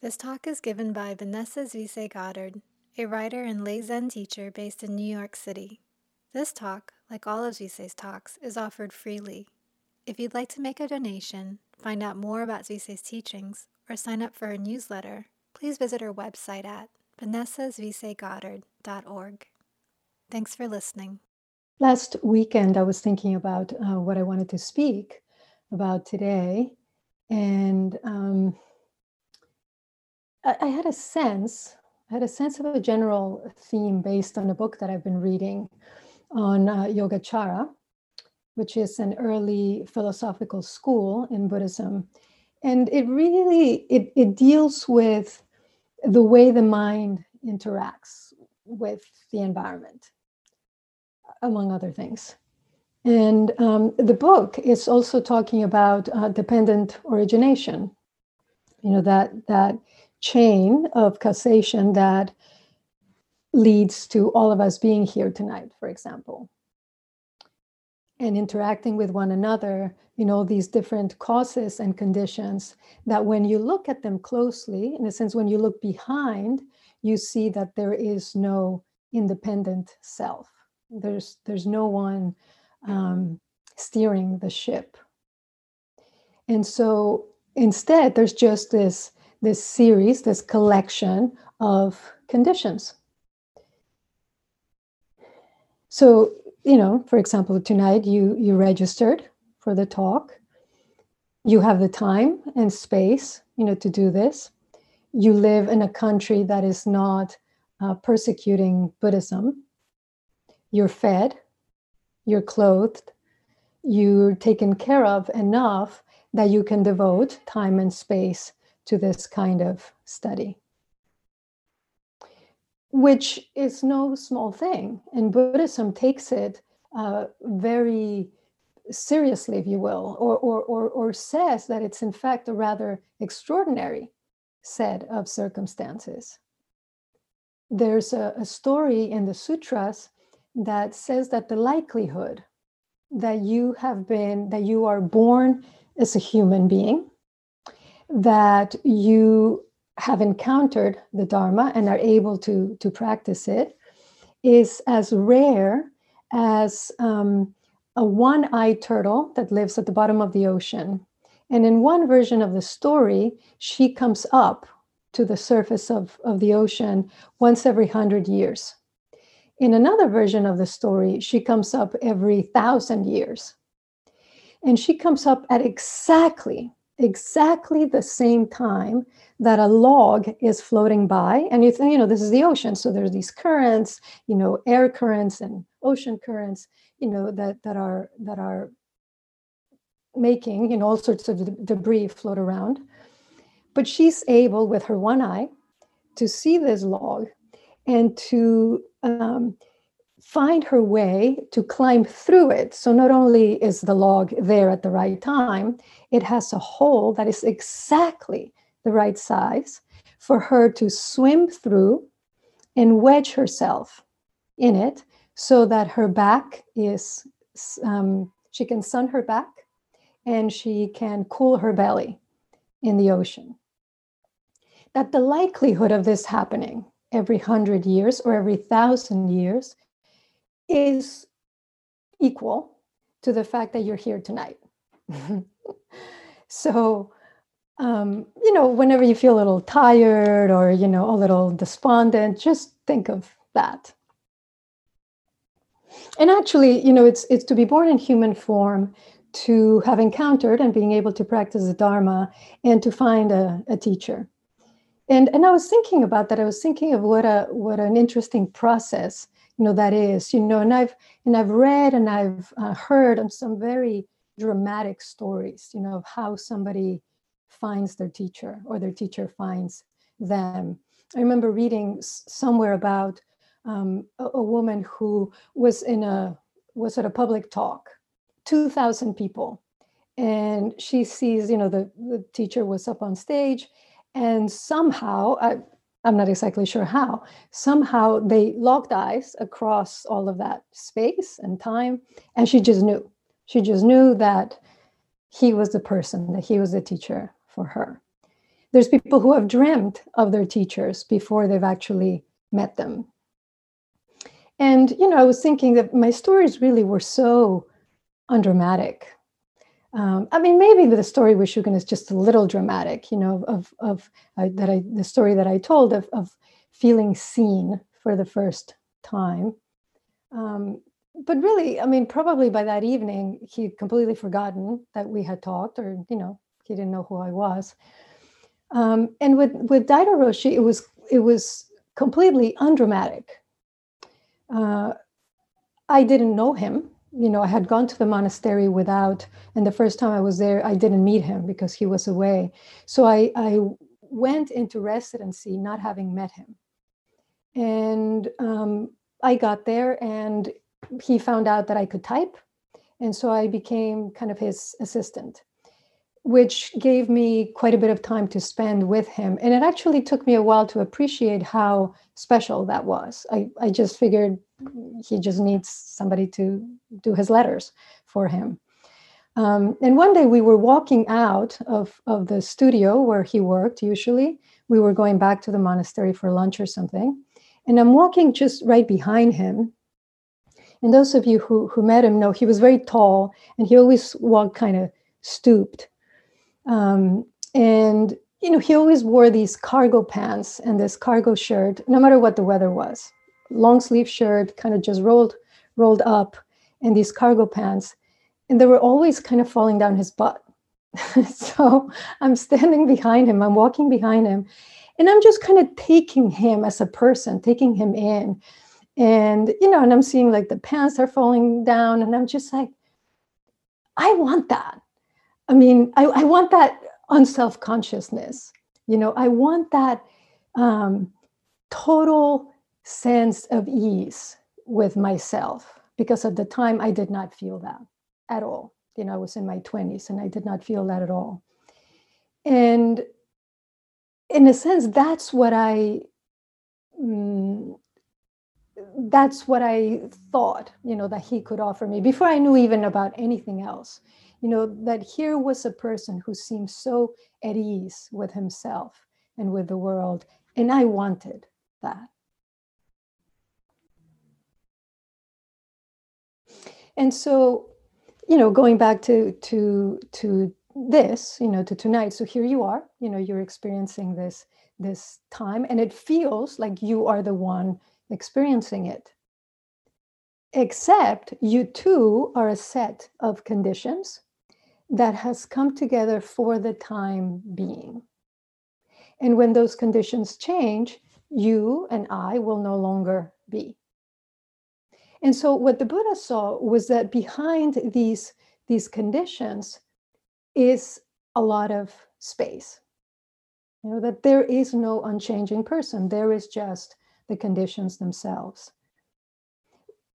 This talk is given by Vanessa Zuisei Goddard, a writer and lay Zen teacher based in New York City. This talk, like all of Zuisei's talks, is offered freely. If you'd like to make a donation, find out more about Zuisei's teachings, or sign up for her newsletter, please visit her website at vanessazuiseigoddard.org. Thanks for listening. Last weekend, I was thinking about uh, what I wanted to speak about today, and um, I, had a sense, I had a sense of a general theme based on a book that I've been reading on uh, Yogacara, which is an early philosophical school in Buddhism. And it really it, it deals with the way the mind interacts with the environment, among other things. And um, the book is also talking about uh, dependent origination. You know that that chain of causation that leads to all of us being here tonight, for example, and interacting with one another you know these different causes and conditions that when you look at them closely in a sense when you look behind you see that there is no independent self. There's there's no one um, steering the ship. And so instead there's just this this series, this collection of conditions. So, you know, for example, tonight you you registered for the talk. You have the time and space, you know, to do this. You live in a country that is not uh, persecuting Buddhism. You're fed, you're clothed, you're taken care of enough that you can devote time and space to this kind of study, which is no small thing. And Buddhism takes it uh, very seriously, if you will, or, or, or, or says that it's in fact a rather extraordinary set of circumstances. There's a, a story in the sutras that says that the likelihood that you have been, that you are born as a human being, that you have encountered the Dharma and are able to, to practice it is as rare as um, a one eyed turtle that lives at the bottom of the ocean. And in one version of the story, she comes up to the surface of, of the ocean once every hundred years. In another version of the story, she comes up every thousand years. And she comes up at exactly exactly the same time that a log is floating by. And you think you know this is the ocean so there's these currents you know air currents and ocean currents you know that that are that are making you know all sorts of debris float around. But she's able with her one eye to see this log and to um, find her way to climb through it. So not only is the log there at the right time, it has a hole that is exactly the right size for her to swim through and wedge herself in it so that her back is, um, she can sun her back and she can cool her belly in the ocean. That the likelihood of this happening every hundred years or every thousand years is equal to the fact that you're here tonight. so, um, you know, whenever you feel a little tired or, you know, a little despondent, just think of that. And actually, you know, it's it's to be born in human form, to have encountered and being able to practice the Dharma, and to find a, a teacher. And and I was thinking about that. I was thinking of what a what an interesting process you know that is you know and i've and i've read and i've uh, heard some very dramatic stories you know of how somebody finds their teacher or their teacher finds them. I remember reading somewhere about um, a, a woman who was in a was at a public talk 2000 people and she sees you know the, the teacher was up on stage and somehow I, I'm not exactly sure how. Somehow they locked eyes across all of that space and time. And she just knew. She just knew that he was the person, that he was the teacher for her. There's people who have dreamt of their teachers before they've actually met them. And, you know, I was thinking that my stories really were so undramatic. Um, I mean, maybe the story with Shugen is just a little dramatic, you know, of, of uh, that I, the story that I told of, of feeling seen for the first time. Um, but really, I mean, probably by that evening, he'd completely forgotten that we had talked, or you know, he didn't know who I was. Um, and with with Daido Roshi, it was it was completely undramatic. Uh, I didn't know him. You know, I had gone to the monastery without, and the first time I was there, I didn't meet him because he was away. So I, I went into residency not having met him. And um, I got there, and he found out that I could type. And so I became kind of his assistant, which gave me quite a bit of time to spend with him. And it actually took me a while to appreciate how special that was. I, I just figured he just needs somebody to do his letters for him. Um, and one day we were walking out of, of the studio where he worked usually. We were going back to the monastery for lunch or something. And I'm walking just right behind him and those of you who, who met him know he was very tall and he always walked kind of stooped. Um, and, you know, he always wore these cargo pants and this cargo shirt, no matter what the weather was. Long sleeve shirt, kind of just rolled, rolled up, and these cargo pants. And they were always kind of falling down his butt. so I'm standing behind him, I'm walking behind him, and I'm just kind of taking him as a person, taking him in and you know and i'm seeing like the pants are falling down and i'm just like i want that i mean i, I want that unself-consciousness. You know i want that um, total sense of ease with myself because at the time i did not feel that at all. You know i was in my 20s and i did not feel that at all. And in a sense that's what i mm, that's what I thought, you know, that he could offer me before I knew even about anything else. You know, that here was a person who seemed so at ease with himself and with the world. And I wanted that. And so, you know, going back to to to this, you know, to tonight. So here you are, you know, you're experiencing this this time and it feels like you are the one experiencing it. Except you too are a set of conditions that has come together for the time being. And when those conditions change, you and I will no longer be. And so what the Buddha saw was that behind these, these conditions is a lot of space. You know, that there is no unchanging person. There is just the conditions themselves,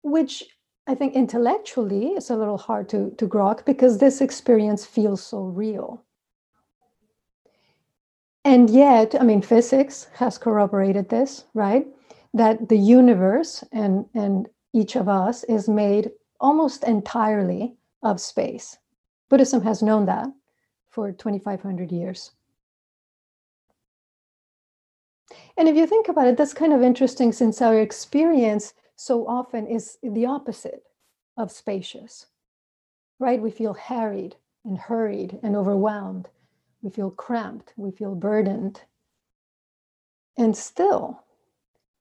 which I think intellectually it's a little hard to, to grok because this experience feels so real. And yet, I mean, physics has corroborated this, right? That the universe and, and each of us is made almost entirely of space. Buddhism has known that for 2,500 years. And if you think about it, that's kind of interesting since our experience so often is the opposite of spacious, right? We feel harried and hurried and overwhelmed. We feel cramped. We feel burdened. And still,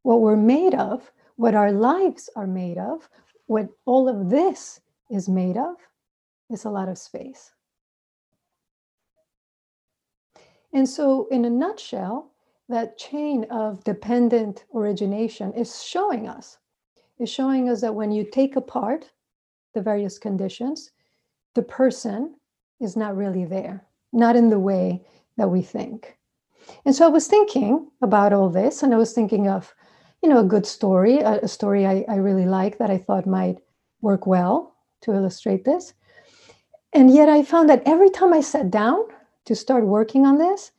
what we're made of, what our lives are made of, what all of this is made of, is a lot of space. And so, in a nutshell, that chain of dependent origination is showing us is showing us that when you take apart the various conditions the person is not really there not in the way that we think and so i was thinking about all this and i was thinking of you know a good story a, a story I, I really like that i thought might work well to illustrate this and yet i found that every time i sat down to start working on this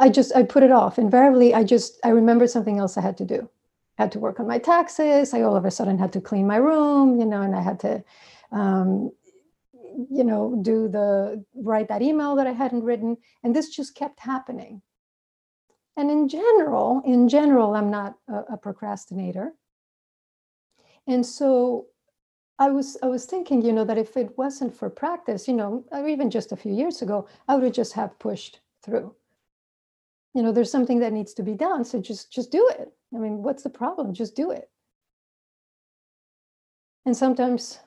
I just I put it off. Invariably, I just I remembered something else I had to do. Had to work on my taxes. I all of a sudden had to clean my room, you know, and I had to, um, you know, do the write that email that I hadn't written, and this just kept happening. And in general, in general, I'm not a, a procrastinator. And so I was I was thinking, you know, that if it wasn't for practice, you know, or even just a few years ago, I would have just have pushed through. You know, there's something that needs to be done, so just just do it. I mean, what's the problem? Just do it. And sometimes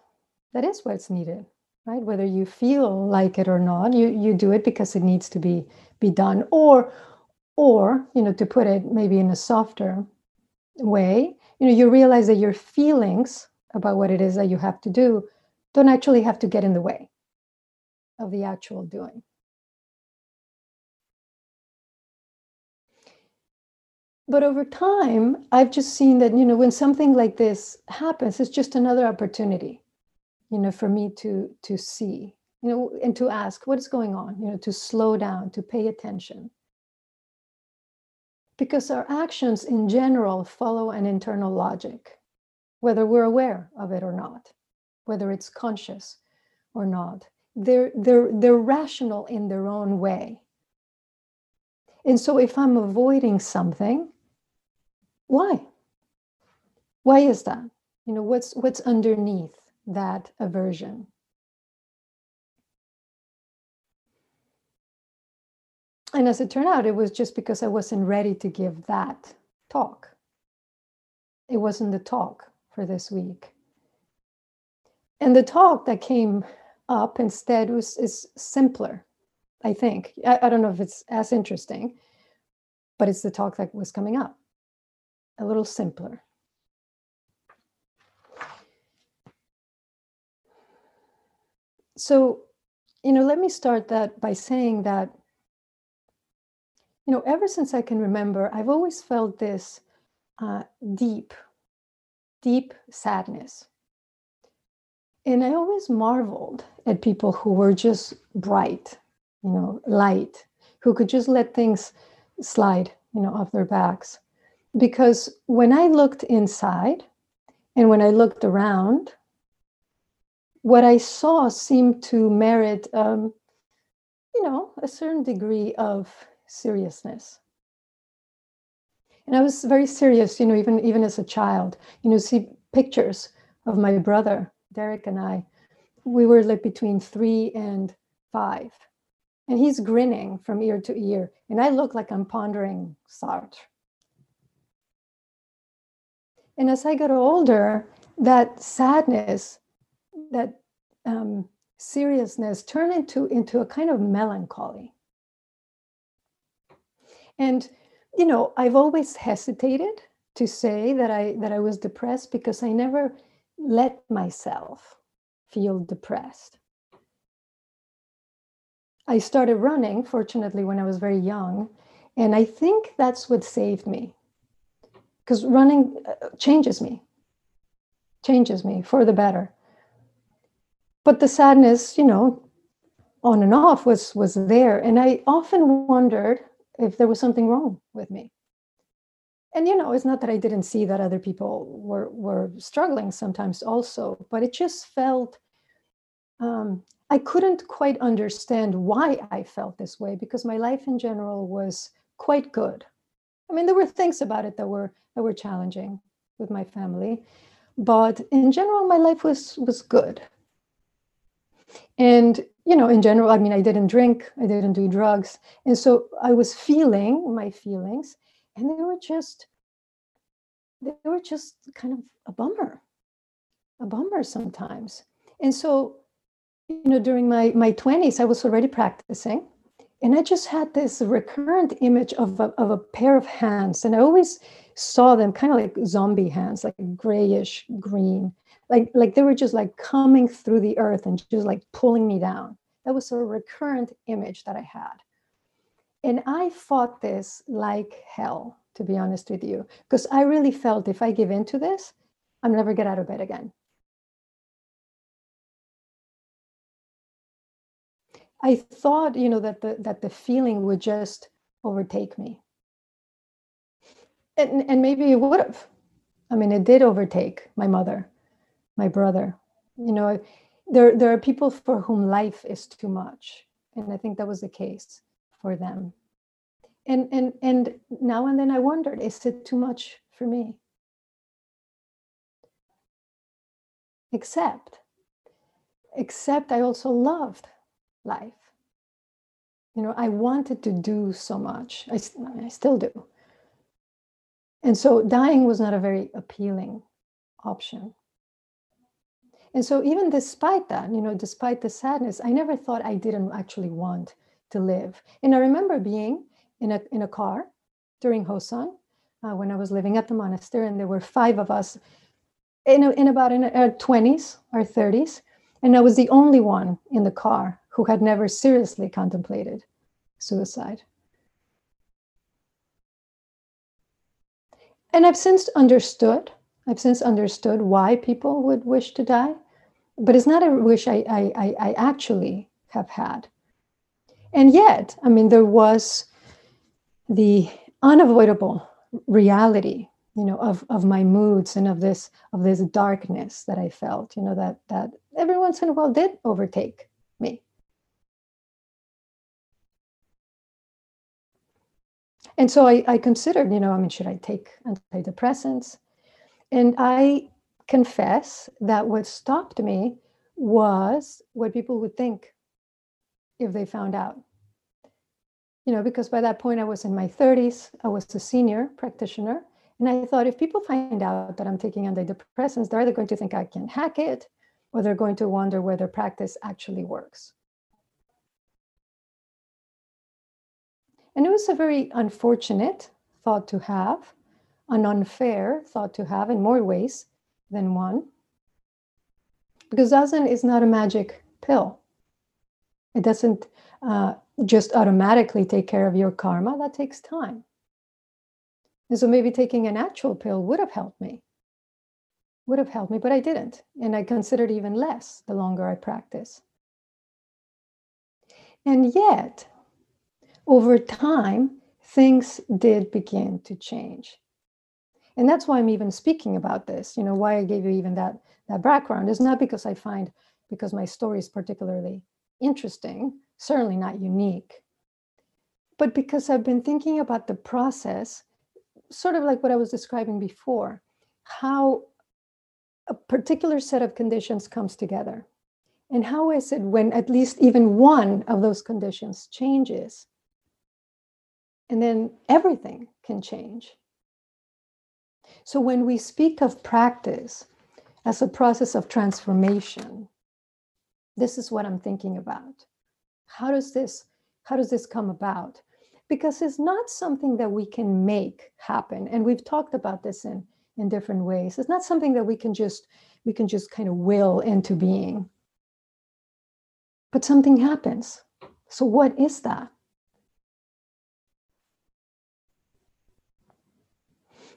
that is what's needed, right? Whether you feel like it or not, you you do it because it needs to be be done. Or or, you know, to put it maybe in a softer way, you know, you realize that your feelings about what it is that you have to do don't actually have to get in the way of the actual doing. But over time, I've just seen that, you know, when something like this happens, it's just another opportunity, you know, for me to to see, you know, and to ask what is going on, you know, to slow down, to pay attention. Because our actions in general follow an internal logic whether we're aware of it or not, whether it's conscious or not. They're, they're, they're rational in their own way. And so if I'm avoiding something, why? Why is that? You know, what's what's underneath that aversion? And as it turned out, it was just because I wasn't ready to give that talk. It wasn't the talk for this week. And the talk that came up instead was is simpler, I think. I, I don't know if it's as interesting, but it's the talk that was coming up. A little simpler. So, you know, let me start that by saying that, you know, ever since I can remember, I've always felt this uh, deep deep sadness. And I always marveled at people who were just bright, you know, light, who could just let things slide, you know, off their backs. Because when I looked inside and when I looked around, what I saw seemed to merit, um, you know, a certain degree of seriousness and I was very serious, you know, even even as a child. You know, see pictures of my brother Derek and I. We were like between three and five, and he's grinning from ear to ear, and I look like I'm pondering Sartre. And as I got older, that sadness, that um, seriousness turned into into a kind of melancholy. And you know, I've always hesitated to say that I that I was depressed because I never let myself feel depressed. I started running, fortunately, when I was very young, and I think that's what saved me. Because running uh, changes me, changes me for the better. But the sadness, you know, on and off was was there, and I often wondered if there was something wrong with me. And you know it's not that i didn't see that other people were were struggling sometimes also but it just felt um, i couldn't quite understand why i felt this way because my life in general was quite good i mean there were things about it that were that were challenging with my family but in general my life was was good. And you know in general i mean i didn't drink i didn't do drugs and so i was feeling my feelings and they were just they were just kind of a bummer a bummer sometimes. And so you know during my my 20s i was already practicing and i just had this recurrent image of a, of a pair of hands and i always saw them kind of like zombie hands like grayish green like like they were just like coming through the earth and just like pulling me down. That was a recurrent image that i had. And i fought this like hell to be honest with you because i really felt if i give in to this i'm never get out of bed again i thought you know that the that the feeling would just overtake me and, and maybe it would have i mean it did overtake my mother my brother. You know, there there are people for whom life is too much, and I think that was the case for them. and and and now and then I wondered, is it too much for me? Except, except I also loved life. You know, I wanted to do so much. I, I still do. And so dying was not a very appealing option. And so, even despite that, you know, despite the sadness, I never thought I didn't actually want to live. And I remember being in a, in a car during Hosan uh, when I was living at the monastery, and there were five of us in, in about in our 20s or 30s. And I was the only one in the car who had never seriously contemplated suicide. And I've since understood, I've since understood why people would wish to die, but it's not a wish I, I, I actually have had. And yet, I mean, there was the unavoidable reality you know of of my moods and of this of this darkness that i felt you know that that every once in a while did overtake and so I, I considered you know i mean should i take antidepressants and i confess that what stopped me was what people would think if they found out you know because by that point i was in my 30s i was a senior practitioner and I thought if people find out that I'm taking antidepressants, they're either going to think I can hack it or they're going to wonder whether practice actually works. And it was a very unfortunate thought to have, an unfair thought to have in more ways than one. Because Zazen is not a magic pill. It doesn't uh, just automatically take care of your karma, that takes time. And so maybe taking an actual pill would have helped me, would have helped me, but I didn't. And I considered even less the longer I practice. And yet, over time, things did begin to change. And that's why I'm even speaking about this. You know, why I gave you even that, that background is not because I find, because my story is particularly interesting, certainly not unique, but because I've been thinking about the process sort of like what I was describing before, how a particular set of conditions comes together. And how is it when at least even one of those conditions changes? And then everything can change. So when we speak of practice as a process of transformation, this is what I'm thinking about. How does this how does this come about? because it's not something that we can make happen and we've talked about this in in different ways it's not something that we can just we can just kind of will into being but something happens so what is that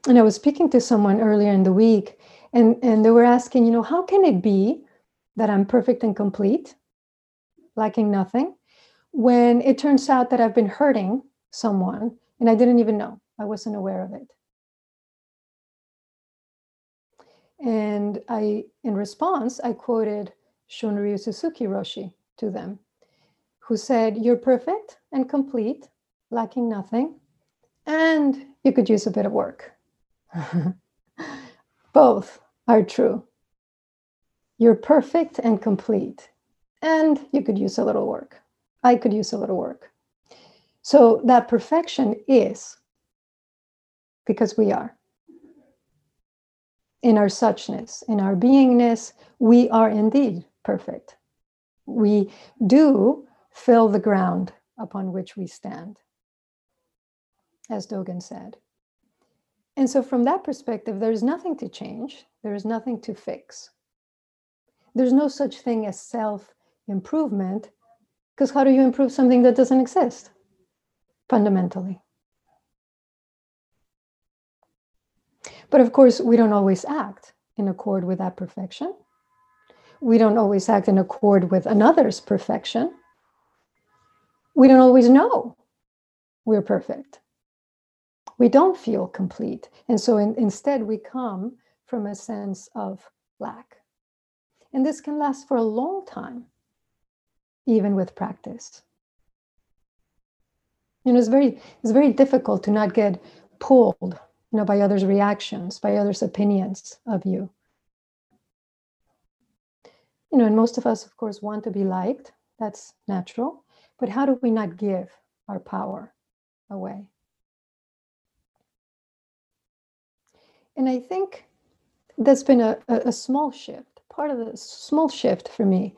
and i was speaking to someone earlier in the week and and they were asking you know how can it be that i'm perfect and complete lacking nothing when it turns out that i've been hurting someone and I didn't even know. I wasn't aware of it. And I, in response, I quoted Shunryu Suzuki Roshi to them, who said, You're perfect and complete, lacking nothing, and you could use a bit of work. Both are true. You're perfect and complete, and you could use a little work. I could use a little work. So that perfection is because we are. In our suchness, in our beingness, we are indeed perfect. We do fill the ground upon which we stand, as Dogen said. And so, from that perspective, there's nothing to change, there is nothing to fix. There's no such thing as self improvement, because how do you improve something that doesn't exist? fundamentally. But of course, we don't always act in accord with that perfection. We don't always act in accord with another's perfection. We don't always know we're perfect. We don't feel complete. And so in, instead, we come from a sense of lack. And this can last for a long time, even with practice You know, it's very it's very difficult to not get pulled, you know, by others' reactions, by others' opinions of you. You know, and most of us, of course, want to be liked. That's natural. But how do we not give our power away? And I think that's been a, a, small shift, part of the small shift for me.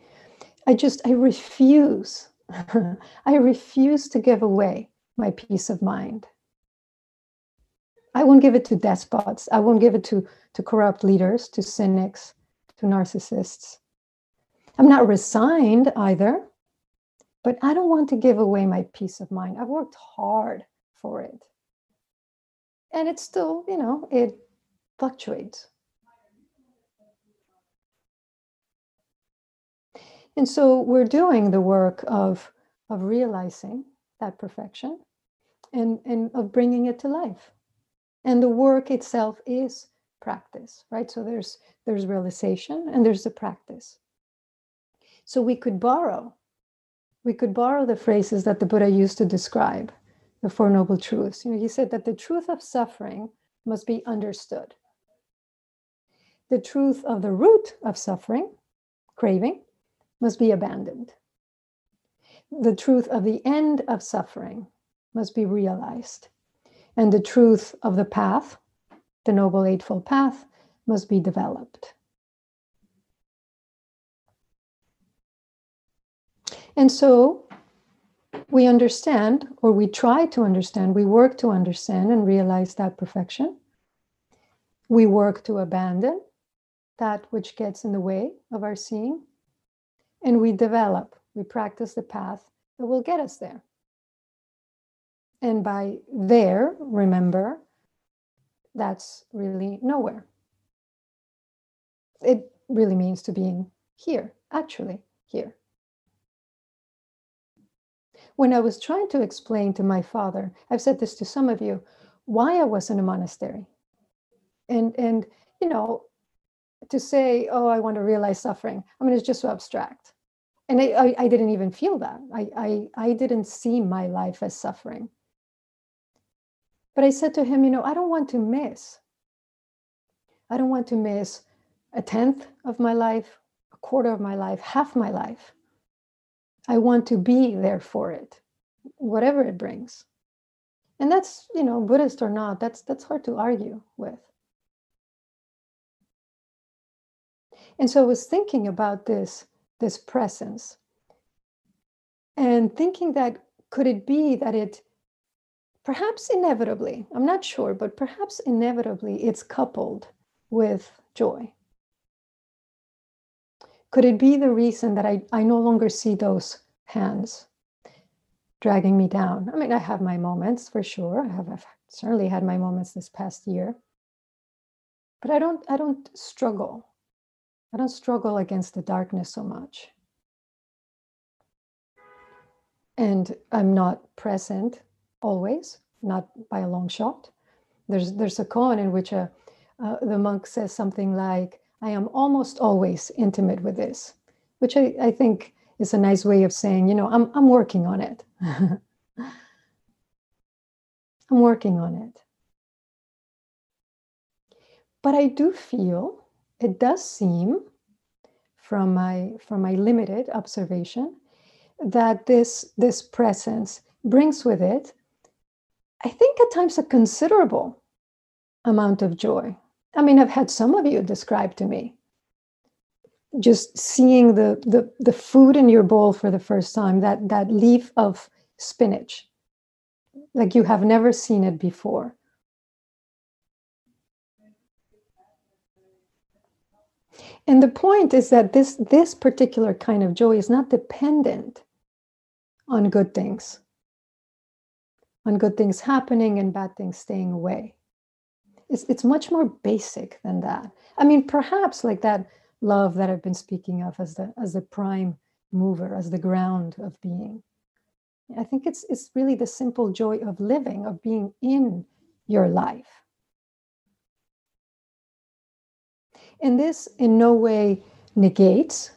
I just, I refuse, I refuse to give away my peace of mind. I won't give it to despots. I won't give it to, to corrupt leaders, to cynics, to narcissists. I'm not resigned either, but I don't want to give away my peace of mind. I've worked hard for it. And it's still, you know, it fluctuates. And so we're doing the work of, of realizing that perfection and, and of bringing it to life. And the work itself is practice, right? So there's there's realization and there's the practice. So we could borrow, we could borrow the phrases that the Buddha used to describe the Four Noble Truths. You know, he said that the truth of suffering must be understood. The truth of the root of suffering, craving, must be abandoned. The truth of the end of suffering must be realized. And the truth of the path, the Noble Eightfold Path, must be developed. And so we understand, or we try to understand, we work to understand and realize that perfection. We work to abandon that which gets in the way of our seeing and we develop, we practice the path that will get us there. And by there, remember, that's really nowhere. It really means to being here, actually here. When I was trying to explain to my father, I've said this to some of you, why I was in a monastery. And and you know, to say, oh, I want to realize suffering. I mean, it's just so abstract. And I, I, I didn't even feel that. I, I, I didn't see my life as suffering. But I said to him, you know, I don't want to miss. I don't want to miss a tenth of my life, a quarter of my life, half my life. I want to be there for it, whatever it brings. And that's, you know, Buddhist or not, that's that's hard to argue with. And so I was thinking about this, this presence. And thinking that could it be that it perhaps inevitably, I'm not sure, but perhaps inevitably it's coupled with joy. Could it be the reason that I, I no longer see those hands dragging me down? I mean, I have my moments for sure. I have I've certainly had my moments this past year. But I don't I don't struggle I don't struggle against the darkness so much. And I'm not present always, not by a long shot. There's, there's a koan in which a, uh, the monk says something like, I am almost always intimate with this, which I, I think is a nice way of saying, you know, I'm, I'm working on it. I'm working on it. But I do feel it does seem from my from my limited observation that this this presence brings with it i think at times a considerable amount of joy. I mean i've had some of you describe to me just seeing the the, the food in your bowl for the first time that that leaf of spinach. Like you have never seen it before And the point is that this, this particular kind of joy is not dependent on good things, on good things happening and bad things staying away. It's, it's much more basic than that. I mean, perhaps like that love that I've been speaking of as the, as the prime mover, as the ground of being. I think it's, it's really the simple joy of living, of being in your life. And this in no way negates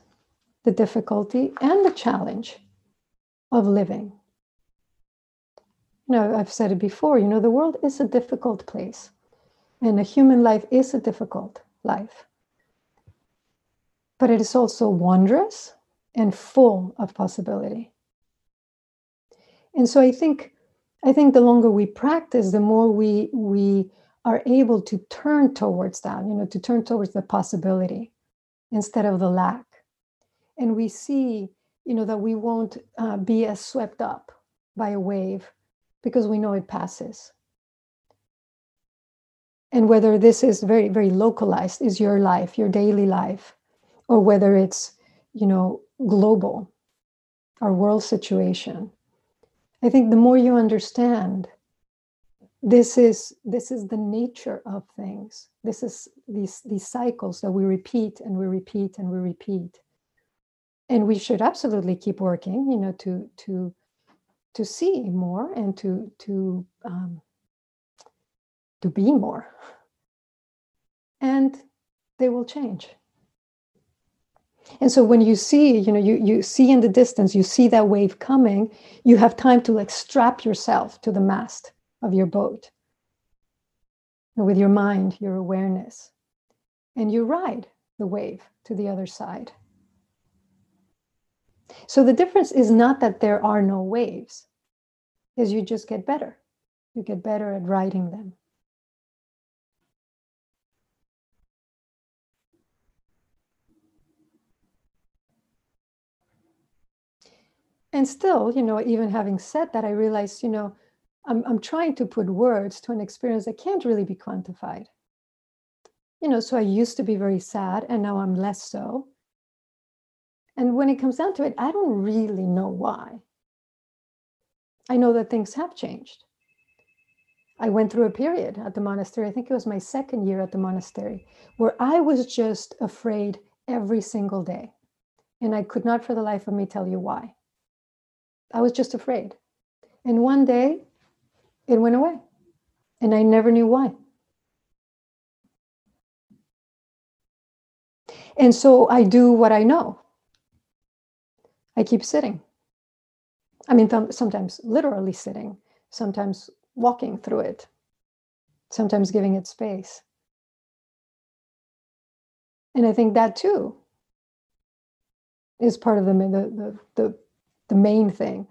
the difficulty and the challenge of living. know, I've said it before, you know, the world is a difficult place. And a human life is a difficult life. But it is also wondrous and full of possibility. And so I think I think the longer we practice, the more we we are able to turn towards that, you know, to turn towards the possibility instead of the lack. And we see, you know, that we won't uh, be as swept up by a wave because we know it passes. And whether this is very, very localized, is your life, your daily life, or whether it's, you know, global, our world situation. I think the more you understand this is this is the nature of things. This is these these cycles that we repeat and we repeat and we repeat. And we should absolutely keep working you know to to to see more and to to um, to be more. And they will change. And so when you see you know you you see in the distance you see that wave coming you have time to like strap yourself to the mast of your boat with your mind, your awareness, and you ride the wave to the other side. So the difference is not that there are no waves, is you just get better. You get better at riding them. And still, you know, even having said that, I realized, you know, I'm, I'm trying to put words to an experience that can't really be quantified. You know, so I used to be very sad and now I'm less so. And when it comes down to it, I don't really know why. I know that things have changed. I went through a period at the monastery, I think it was my second year at the monastery, where I was just afraid every single day. And I could not for the life of me tell you why. I was just afraid. And one day it went away. And I never knew why. And so I do what I know. I keep sitting. I mean, th- sometimes literally sitting, sometimes walking through it, sometimes giving it space. And I think that too is part of the, the, the, the, the main thing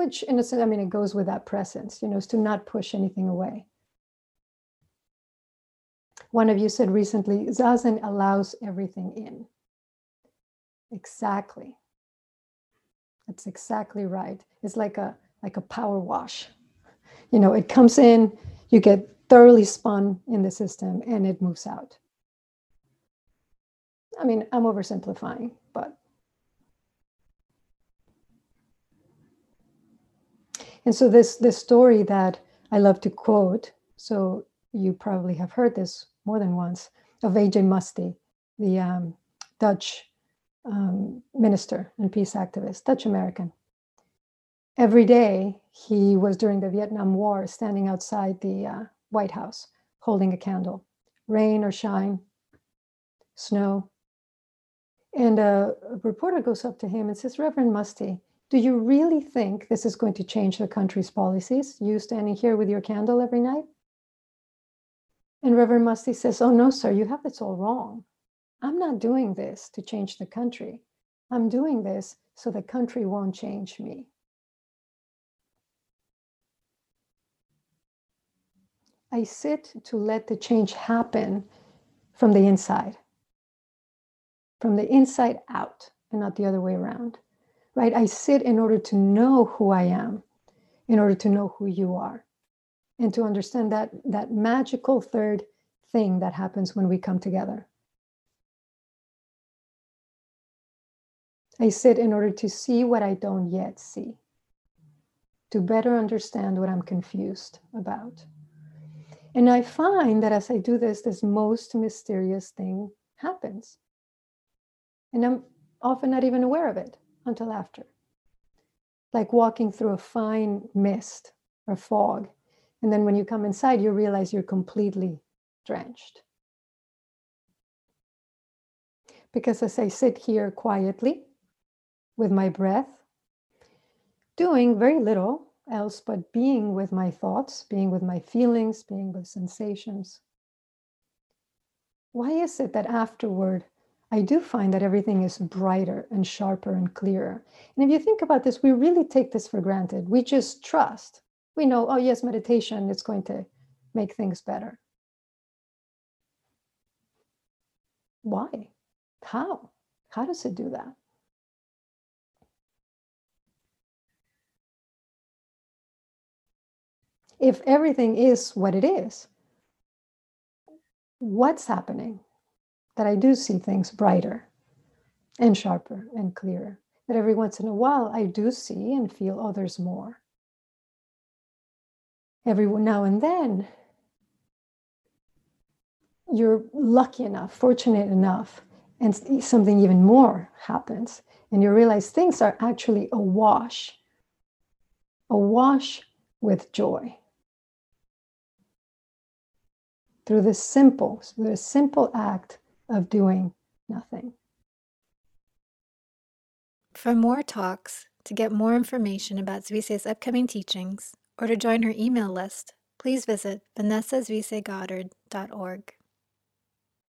which in a sense, I mean, it goes with that presence, you know, is to not push anything away. One of you said recently, Zazen allows everything in. Exactly. That's exactly right. It's like a like a power wash. You know, it comes in, you get thoroughly spun in the system, and it moves out. I mean, I'm oversimplifying, but And so this this story that I love to quote, so you probably have heard this more than once, of A.J. Muste, the um, Dutch um, minister and peace activist, Dutch American. Every day he was during the Vietnam War standing outside the uh, White House holding a candle, rain or shine, snow. And a, reporter goes up to him and says, Reverend Muste, do you really think this is going to change the country's policies? You standing here with your candle every night? And Reverend Muste says, Oh, no, sir, you have this all wrong. I'm not doing this to change the country. I'm doing this so the country won't change me. I sit to let the change happen from the inside, from the inside out, and not the other way around right? I sit in order to know who I am, in order to know who you are, and to understand that that magical third thing that happens when we come together. I sit in order to see what I don't yet see, to better understand what I'm confused about. And I find that as I do this, this most mysterious thing happens. And I'm often not even aware of it until after. Like walking through a fine mist or fog. And then when you come inside, you realize you're completely drenched. Because as I sit here quietly with my breath, doing very little else but being with my thoughts, being with my feelings, being with sensations. Why is it that afterward I do find that everything is brighter and sharper and clearer? And if you think about this, we really take this for granted. We just trust. We know, oh, yes, meditation, it's going to make things better. Why? How? How does it do that? If everything is what it is, what's happening? That I do see things brighter and sharper and clearer. That every once in a while I do see and feel, others more. Every now and then, you're lucky enough, fortunate enough, and something even more happens. And you realize things are actually awash, awash with joy. Through the simple, through the simple act of doing nothing. For more talks, to get more information about Zuisei's upcoming teachings, or to join her email list, please visit vanessazuiseigoddard.org.